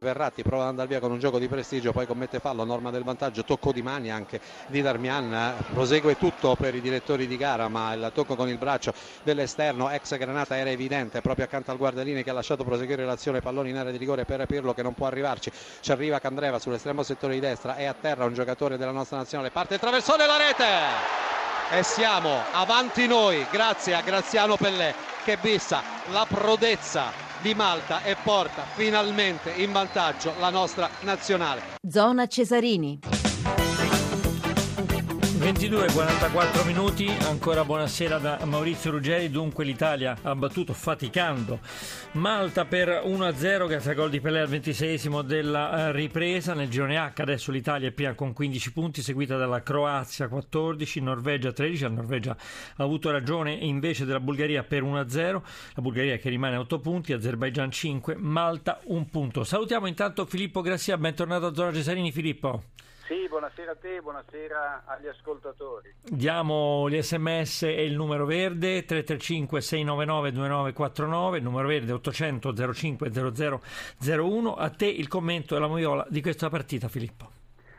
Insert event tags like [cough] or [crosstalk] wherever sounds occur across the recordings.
Verratti prova ad andare via con un gioco di prestigio, poi commette fallo, norma del vantaggio, tocco di mani anche di Darmian, prosegue tutto per i direttori di gara, ma il tocco con il braccio dell'esterno, ex granata era evidente, proprio accanto al guardalini che ha lasciato proseguire l'azione, pallone in area di rigore per Pirlo che non può arrivarci, ci arriva Candreva sull'estremo settore di destra, è a terra un giocatore della nostra nazionale, parte il traversone la rete! E siamo avanti noi, grazie a Graziano Pellè che bissa la prodezza di Malta e porta finalmente in vantaggio la nostra nazionale. Zona Cesarini. 22-44 minuti, ancora buonasera da Maurizio Ruggeri, dunque l'Italia ha battuto faticando. Malta per 1-0 grazie al gol di Pelé al 26 della eh, ripresa, nel girone H adesso l'Italia è prima con 15 punti seguita dalla Croazia 14, Norvegia 13, la Norvegia ha avuto ragione invece della Bulgaria per 1-0, la Bulgaria che rimane a 8 punti, Azerbaijan 5, Malta 1 punto. Salutiamo intanto Filippo Grassia, bentornato a Zona Cesarini Filippo. Sì, buonasera a te, buonasera agli ascoltatori. Diamo gli sms e il numero verde 335 699 2949, il numero verde 800 05 0001. A te il commento e la moviola di questa partita, Filippo.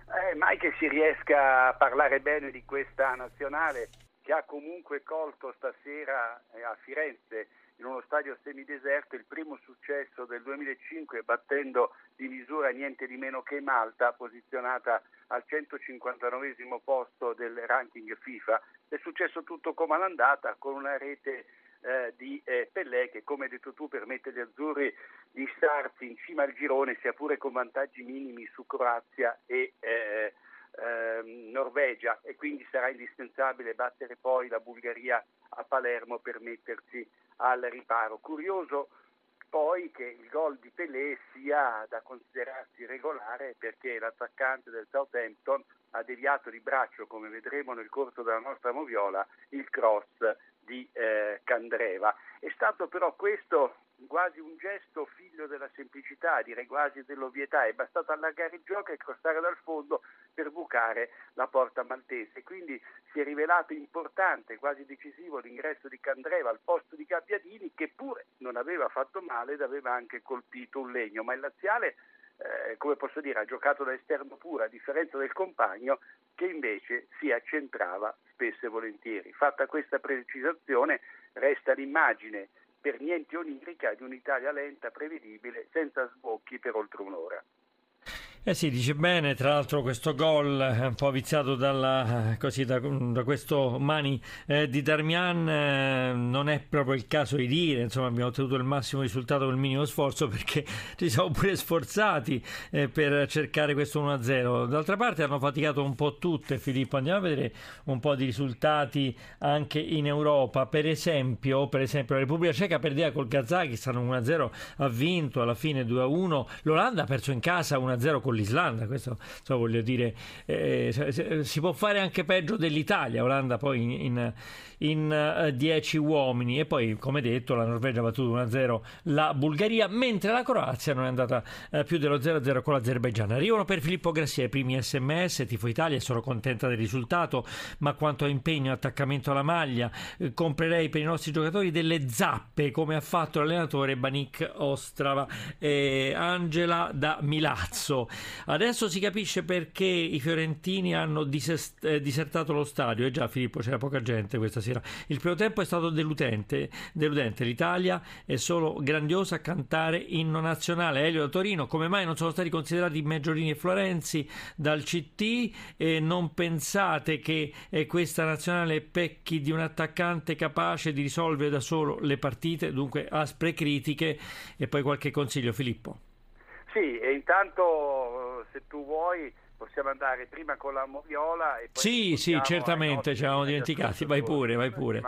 Eh, mai che si riesca a parlare bene di questa nazionale che ha comunque colto stasera eh, a Firenze in uno stadio semideserto il primo successo del 2005 battendo di misura niente di meno che Malta posizionata al 159 posto del ranking FIFA. È successo tutto come all'andata con una rete eh, di eh, Pellè che come hai detto tu permette agli azzurri di starsi in cima al girone sia pure con vantaggi minimi su Croazia e eh, ehm, Norvegia e quindi sarà indispensabile battere poi la Bulgaria a Palermo per mettersi al riparo. Curioso poi che il gol di Pelé sia da considerarsi regolare perché l'attaccante del Southampton ha deviato di braccio, come vedremo nel corso della nostra moviola, il cross di eh, Candreva. È stato però questo quasi un gesto figlio della semplicità, direi quasi dell'ovvietà, è bastato allargare il gioco e crostare dal fondo per bucare la porta maltese. Quindi si è rivelato importante, quasi decisivo l'ingresso di Candreva al posto di Gabbiadini che pure non aveva fatto male ed aveva anche colpito un legno, ma il laziale eh, come posso dire, ha giocato da esterno puro, a differenza del compagno che invece si accentrava spesso e volentieri. Fatta questa precisazione, resta l'immagine per niente onirica di un'Italia lenta, prevedibile, senza sbocchi per oltre un'ora. Eh sì, dice bene, tra l'altro questo gol è un po' viziato dalla, così, da, da, questo mani eh, di Darmian, eh, non è proprio il caso di dire, insomma abbiamo ottenuto il massimo risultato con il minimo sforzo perché [laughs] ci siamo pure sforzati eh, per cercare questo 1-0. D'altra parte hanno faticato un po' tutte, Filippo, andiamo a vedere un po' di risultati anche in Europa, per esempio, per esempio la Repubblica Ceca perdeva col Kazakistan 1-0, ha vinto alla fine 2-1, l'Olanda ha perso in casa 1-0 con l'Islanda, questo so, voglio dire, eh, si può fare anche peggio dell'Italia, Olanda poi in, in, in 10 uh, uomini e poi come detto la Norvegia ha battuto 1-0 la Bulgaria, mentre la Croazia non è andata uh, più dello 0-0 con l'Azerbaigian. Arrivano per Filippo Grassia i primi sms, tifo Italia, sono contenta del risultato, ma quanto a impegno e attaccamento alla maglia, eh, comprerei per i nostri giocatori delle zappe come ha fatto l'allenatore Banik Ostrava. Eh, Angela da Milazzo. Adesso si capisce perché i fiorentini hanno disest- eh, disertato lo stadio. E già, Filippo, c'era poca gente questa sera. Il primo tempo è stato deludente. L'Italia è solo grandiosa a cantare inno nazionale. Elio da Torino, come mai non sono stati considerati Meggiorini e Florenzi dal CT? E non pensate che eh, questa nazionale pecchi di un attaccante capace di risolvere da solo le partite? Dunque, aspre critiche e poi qualche consiglio, Filippo. Sì, e intanto se tu vuoi possiamo andare prima con la moviola e poi Sì, sì, certamente, ci eravamo dimenticati, vai pure, vai pure.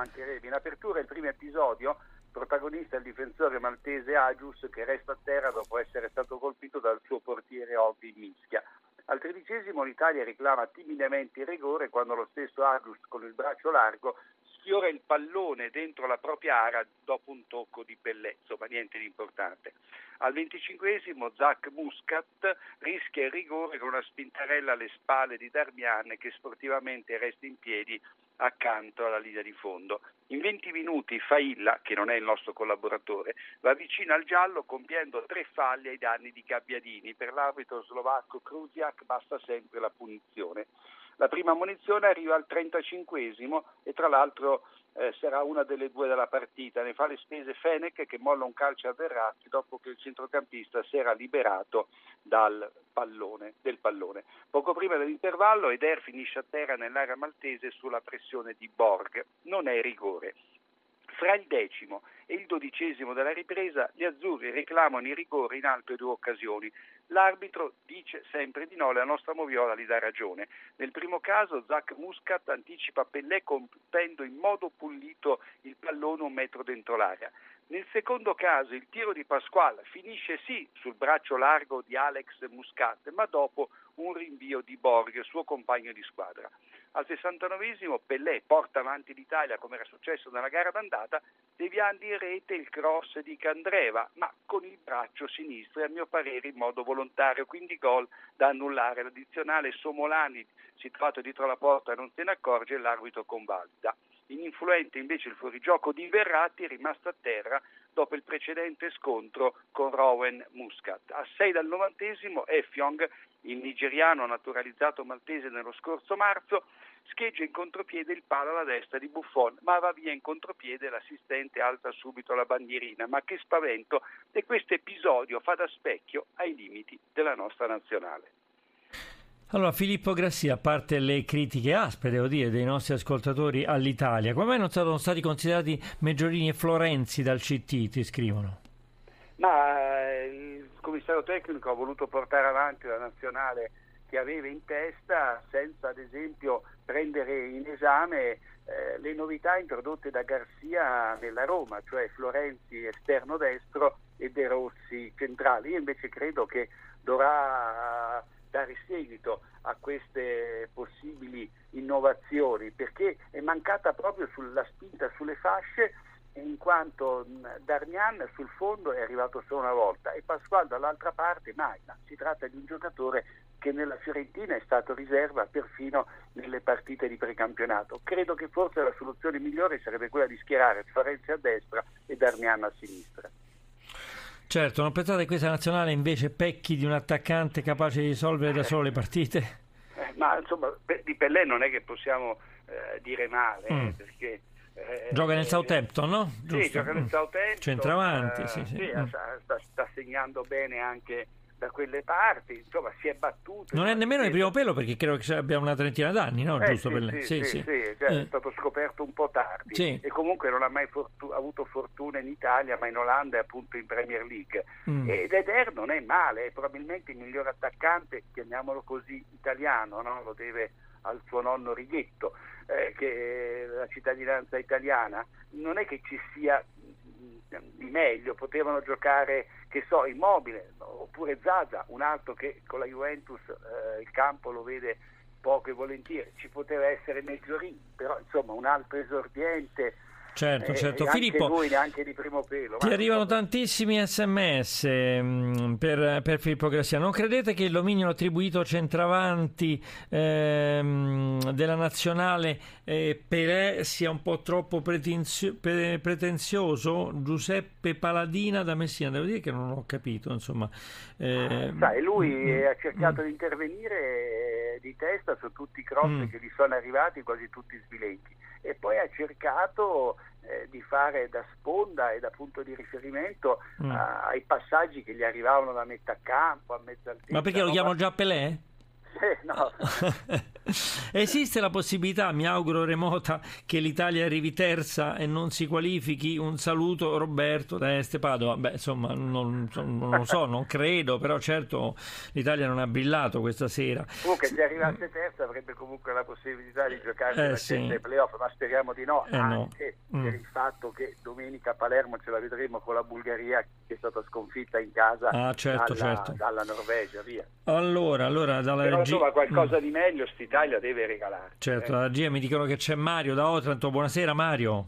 In apertura il primo episodio, protagonista il difensore maltese Agius che resta a terra dopo essere stato colpito dal suo portiere Obi Mischia. Al tredicesimo l'Italia reclama timidamente il rigore quando lo stesso Agius con il braccio largo sfiora il pallone dentro la propria area dopo un tocco di Pellè, insomma niente di importante. Al 25esimo Zach Muscat rischia il rigore con una spintarella alle spalle di Darmian che sportivamente resta in piedi accanto alla linea di fondo. In 20 minuti Failla, che non è il nostro collaboratore, va vicino al giallo compiendo tre falli ai danni di Gabbiadini. Per l'arbitro slovacco Kruziak basta sempre la punizione. La prima munizione arriva al 35esimo e tra l'altro eh, sarà una delle due della partita. Ne fa le spese Fenech che molla un calcio a Verratti dopo che il centrocampista si era liberato dal pallone, del pallone. Poco prima dell'intervallo Eder finisce a terra nell'area maltese sulla pressione di Borg. Non è rigore. Fra il decimo e il dodicesimo della ripresa gli azzurri reclamano i rigori in altre due occasioni. L'arbitro dice sempre di no, la nostra Moviola gli dà ragione. Nel primo caso Zach Muscat anticipa Pellè compendo in modo pulito il pallone un metro dentro l'area. Nel secondo caso il tiro di Pasquale finisce sì sul braccio largo di Alex Muscat, ma dopo un rinvio di Borg, suo compagno di squadra. Al 69esimo Pellè porta avanti l'Italia come era successo nella gara d'andata, deviando in rete il cross di Candreva, ma con il braccio sinistro e a mio parere in modo volontario, quindi gol da annullare. L'addizionale Somolani, situato dietro la porta, non se ne accorge e l'arbitro convalida. Ininfluente invece il fuorigioco di Verratti, rimasto a terra dopo il precedente scontro con Rowan Muscat. A 6 dal novantesimo Effiong, il nigeriano naturalizzato maltese nello scorso marzo, scheggia in contropiede il palo alla destra di Buffon, ma va via in contropiede l'assistente alza subito la bandierina. Ma che spavento! E questo episodio fa da specchio ai limiti della nostra nazionale. Allora, Filippo Grassia, a parte le critiche aspre, devo dire, dei nostri ascoltatori all'Italia, come mai non sono stati considerati Meggiorini e Florenzi dal CT, ti scrivono? Ma eh, il commissario tecnico ha voluto portare avanti la nazionale che aveva in testa senza ad esempio prendere in esame eh, le novità introdotte da Garzia nella Roma, cioè Florenzi esterno destro e De Rossi centrali. Io invece credo che dovrà dare seguito a queste possibili innovazioni perché è mancata proprio sulla spinta sulle fasce in quanto Darmian sul fondo è arrivato solo una volta e Pasquale dall'altra parte mai, ma si tratta di un giocatore che nella Fiorentina è stato riserva perfino nelle partite di precampionato. Credo che forse la soluzione migliore sarebbe quella di schierare Florenzi a destra e Darmian a sinistra. Certo, non pensate che questa nazionale invece pecchi di un attaccante capace di risolvere da solo le partite? Eh, ma insomma, di Pellè non è che possiamo eh, dire male, mm. perché... Eh, gioca nel Southampton, no? Giusto? Sì, gioca nel mm. Southampton. Centravanti, sì, sì. sì. Mm. Sta, sta, segnando bene anche da quelle parti, insomma si è battuto. Non è nemmeno il primo pelo perché credo che abbia una trentina d'anni, no? Eh, Giusto sì, per lei. Sì, sì, sì. sì cioè, eh. è stato scoperto un po' tardi e comunque non ha mai fortu- avuto fortuna in Italia, ma in Olanda e appunto in Premier League. Mm. Ed Eder non è male, è probabilmente il miglior attaccante, chiamiamolo così, italiano, no? lo deve al suo nonno Righetto, eh, che la cittadinanza italiana. Non è che ci sia meglio, potevano giocare, che so, Immobile oppure Zaza, un altro che con la Juventus eh, il campo lo vede poco e volentieri, ci poteva essere Mezzorini, però insomma un altro esordiente Certo, eh, certo. Filippo, primo pelo. Ti arrivano tantissimi sms mm, per, per, Filippo Grassia. Non credete che il dominio attribuito centravanti ehm, della nazionale eh, Pelé sia un po' troppo pretenzio- pretenzioso? Giuseppe Paladina da Messina, devo dire che non ho capito. Insomma, eh, Sai, lui mm, ha cercato mm, di intervenire di testa su tutti i cross mm. che gli sono arrivati, quasi tutti svilenti e poi ha cercato eh, di fare da sponda e da punto di riferimento mm. a, ai passaggi che gli arrivavano da metà campo, a mezza altezza. Ma perché lo no? chiamo già Pelé? Eh, no. [laughs] Esiste la possibilità, mi auguro remota, che l'Italia arrivi terza e non si qualifichi? Un saluto Roberto da Este Padova. Beh, insomma, non, non, lo so, non credo, però certo l'Italia non ha brillato questa sera. Comunque se arrivasse terza avrebbe comunque la possibilità di giocare eh, sì. ai playoff, ma speriamo di no, eh, anche no. per mm. il fatto che domenica a Palermo ce la vedremo con la Bulgaria che è stata sconfitta in casa ah, certo, dalla, certo. dalla, Norvegia. Via. Allora, allora dalla però insomma qualcosa mm. di meglio St'Italia deve regalare. Certo, eh. GIA mi dicono che c'è Mario da Otranto, buonasera Mario.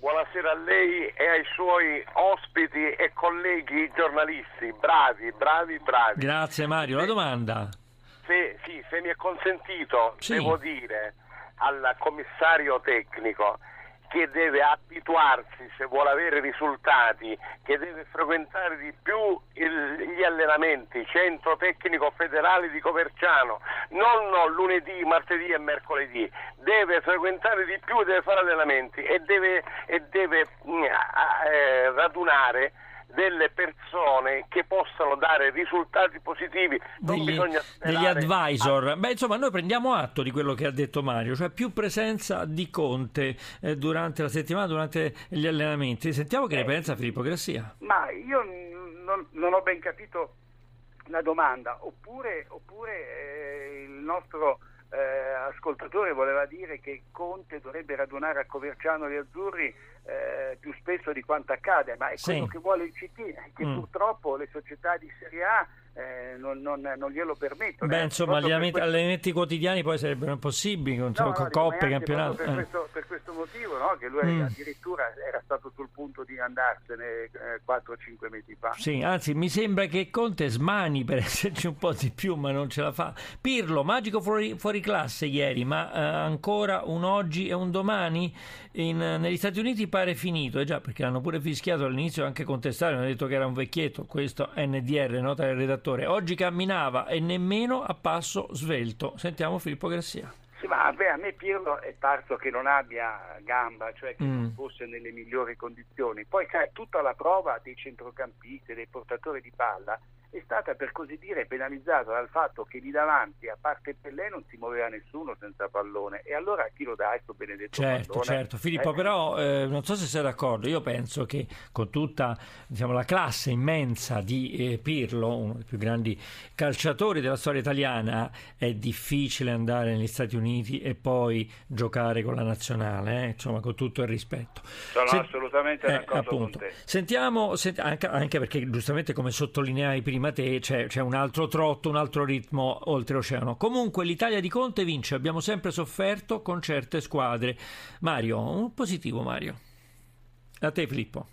Buonasera a lei e ai suoi ospiti e colleghi giornalisti, bravi, bravi, bravi. Grazie Mario, la domanda? Se, sì, se mi è consentito, sì. devo dire al commissario tecnico che deve abituarsi se vuole avere risultati, che deve frequentare di più il, gli allenamenti, centro tecnico federale di Coverciano, non lunedì, martedì e mercoledì, deve frequentare di più, deve fare allenamenti e deve, e deve mm, eh, radunare delle persone che possano dare risultati positivi. Degli, degli, advisor. Beh, insomma, noi prendiamo atto di quello che ha detto Mario, cioè più presenza di Conte eh, durante la settimana, durante gli allenamenti. Sentiamo che eh, ne pensa Filippo Grassia. Ma io non, non, ho ben capito la domanda, oppure, oppure eh, il nostro eh, ascoltatore voleva dire che Conte dovrebbe radunare a Coverciano gli azzurri eh, più spesso di quanto accade, ma è sì. quello che vuole il CT, che mm. purtroppo le società di Serie A eh, non, non, non, glielo permettono. Beh, insomma, gli questo... allenamenti quotidiani poi sarebbero impossibili con, no, no, coppe, campionato. Per, eh. questo, per, questo, motivo, no? che lui mm. addirittura era stato sul punto di andarsene eh, 4-5 mesi fa. Sì, anzi, mi sembra che Conte smani per [laughs] esserci un po' di più, ma non ce la fa. Pirlo, magico fuori, fuori classe ieri, ma eh, ancora un oggi e un domani? In, negli Stati Uniti pare finito, eh già, perché l'hanno pure fischiato all'inizio, anche contestato, hanno detto che era un vecchietto, questo NDR, nota del redattore giocatore. Oggi camminava e nemmeno a passo svelto. Sentiamo Filippo Grassia. Sì, ma beh, a me Pirlo è parso che non abbia gamba, cioè che mm. non fosse nelle migliori condizioni. Poi sai, tutta la prova dei centrocampisti, dei portatori di palla, è stata per così dire penalizzata dal fatto che lì davanti, a parte Pellè, non si muoveva nessuno senza pallone. E allora chi lo dà questo benedetto certo, pallone? Certo, Filippo, eh. però eh, non so se sei d'accordo, io penso che con tutta diciamo, la classe immensa di eh, Pirlo, uno dei più grandi calciatori della storia italiana, è difficile andare negli Stati Uniti e poi giocare con la nazionale, eh? insomma, con tutto il rispetto. Sono Se... assolutamente eh, d'accordo appunto. con te. Sentiamo, sent... anche, anche perché giustamente come sottolineai prima, prima te c'è, c'è, un altro trotto, un altro ritmo oltreoceano. Comunque l'Italia di Conte vince, abbiamo sempre sofferto con certe squadre. Mario, un positivo Mario. A te Filippo.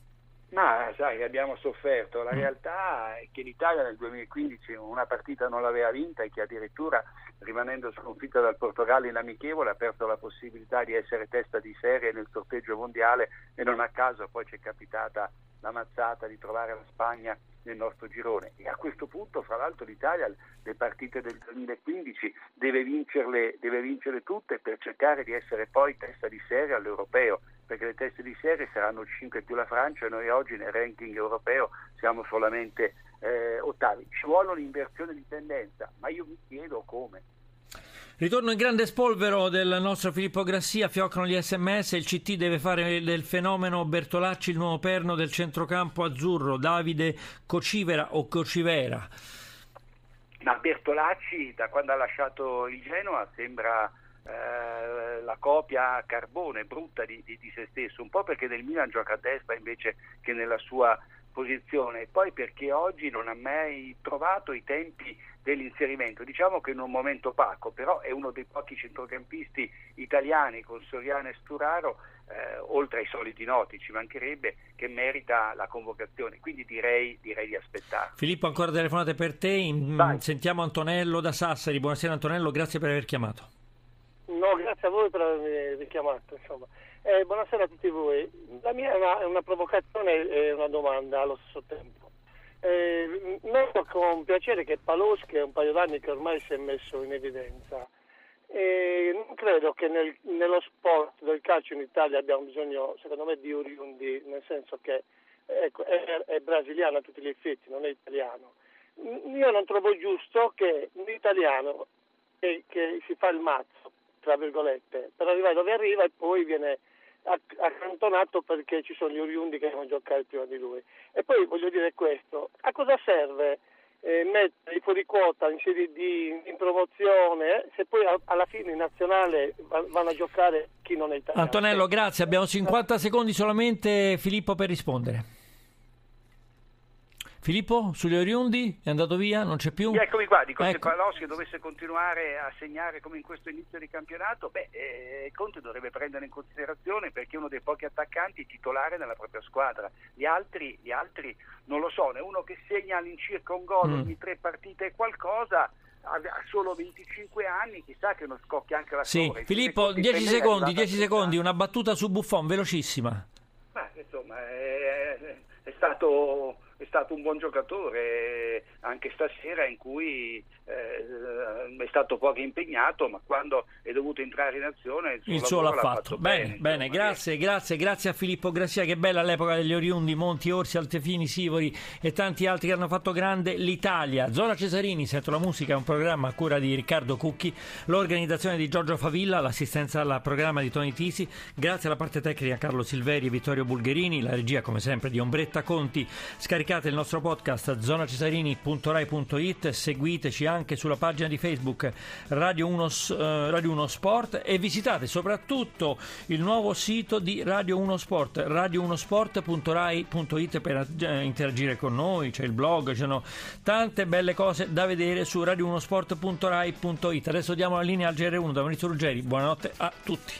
Ma sai, abbiamo sofferto. La mm. realtà è che l'Italia nel 2015 una partita non l'aveva vinta e che addirittura rimanendo sconfitta dal Portogallo in amichevole ha perso la possibilità di essere testa di serie nel sorteggio mondiale e non a caso poi ci è capitata la mazzata di trovare la Spagna nel nostro girone e a questo punto fra l'altro l'Italia le partite del 2015 deve vincerle, deve vincerle tutte per cercare di essere poi testa di serie all'europeo perché le teste di serie saranno 5 più la Francia e noi oggi nel ranking europeo siamo solamente eh, ottavi. Ci vuole un'inversione di tendenza, ma io mi chiedo come. Ritorno in grande spolvero del nostro Filippo Grassia, fioccano gli sms, il CT deve fare del fenomeno Bertolacci il nuovo perno del centrocampo azzurro, Davide Cocivera o Cocivera. Ma Bertolacci da quando ha lasciato il Genoa sembra eh, la copia carbone brutta di, di, di, se stesso, un po' perché nel Milan gioca a destra invece che nella sua posizione e poi perché oggi non ha mai trovato i tempi dell'inserimento. Diciamo che in un momento opaco, però è uno dei pochi centrocampisti italiani con Soriano e Sturaro, eh, oltre ai soliti noti, ci mancherebbe, che merita la convocazione. Quindi direi, direi di aspettare. Filippo, ancora telefonate per te. Vai. Sentiamo Antonello da Sassari. Buonasera Antonello, grazie per aver chiamato. No, grazie a voi per avermi richiamato. Eh, buonasera a tutti voi. La mia è una, è una provocazione e una domanda allo stesso tempo. Eh, noto con piacere che Paloschi è un paio d'anni che ormai si è messo in evidenza. E non credo che nel, nello sport del calcio in Italia abbiamo bisogno, secondo me, di oriundi, nel senso che ecco, è, è, brasiliano a tutti gli effetti, non è italiano. Io non trovo giusto che un italiano che, che si fa il mazzo, tra virgolette, per arrivare dove arriva e poi viene accantonato perché ci sono gli oriundi che devono giocare prima di lui. E poi voglio dire questo, a cosa serve eh, mettere i fuori quota in serie di in promozione se poi a, alla fine in nazionale vanno a giocare chi non è italiano? Antonello, grazie, abbiamo 50 secondi solamente Filippo per rispondere. Filippo, sugli oriundi è andato via, non c'è più? Eccomi qua, dico ecco. se Paloschi dovesse continuare a segnare come in questo inizio di campionato, beh, eh, Conte dovrebbe prendere in considerazione perché è uno dei pochi attaccanti titolare nella propria squadra. Gli altri, gli altri non lo so, ne uno che segna all'incirca un gol mm. ogni tre partite e qualcosa ha solo 25 anni, chissà che non scocchia anche la Sì, storia. Filippo, 10 secondi, 10 secondi, una battuta su Buffon, velocissima. Ma insomma, è, è stato è stato un buon giocatore anche stasera in cui eh, è stato poco impegnato ma quando è dovuto entrare in azione il suo, il suo l'ha fatto, fatto bene, bene, bene grazie, che... grazie grazie a Filippo Grassia che bella all'epoca degli oriundi Monti, Orsi, Altefini, Sivori e tanti altri che hanno fatto grande l'Italia. Zona Cesarini, sento la musica è un programma a cura di Riccardo Cucchi l'organizzazione di Giorgio Favilla l'assistenza al programma di Tony Tisi grazie alla parte tecnica Carlo Silveri e Vittorio Bulgherini la regia come sempre di Ombretta Conti. Scaricate il nostro podcast zonacesarini.rai.it seguiteci anche sulla pagina di Facebook Radio 1, eh, Radio 1 Sport e visitate soprattutto il nuovo sito di Radio 1 Sport radio1sport.rai.it per eh, interagire con noi c'è il blog, ci sono tante belle cose da vedere su radio1sport.rai.it adesso diamo la linea al GR1 da Maurizio Ruggeri. Buonanotte a tutti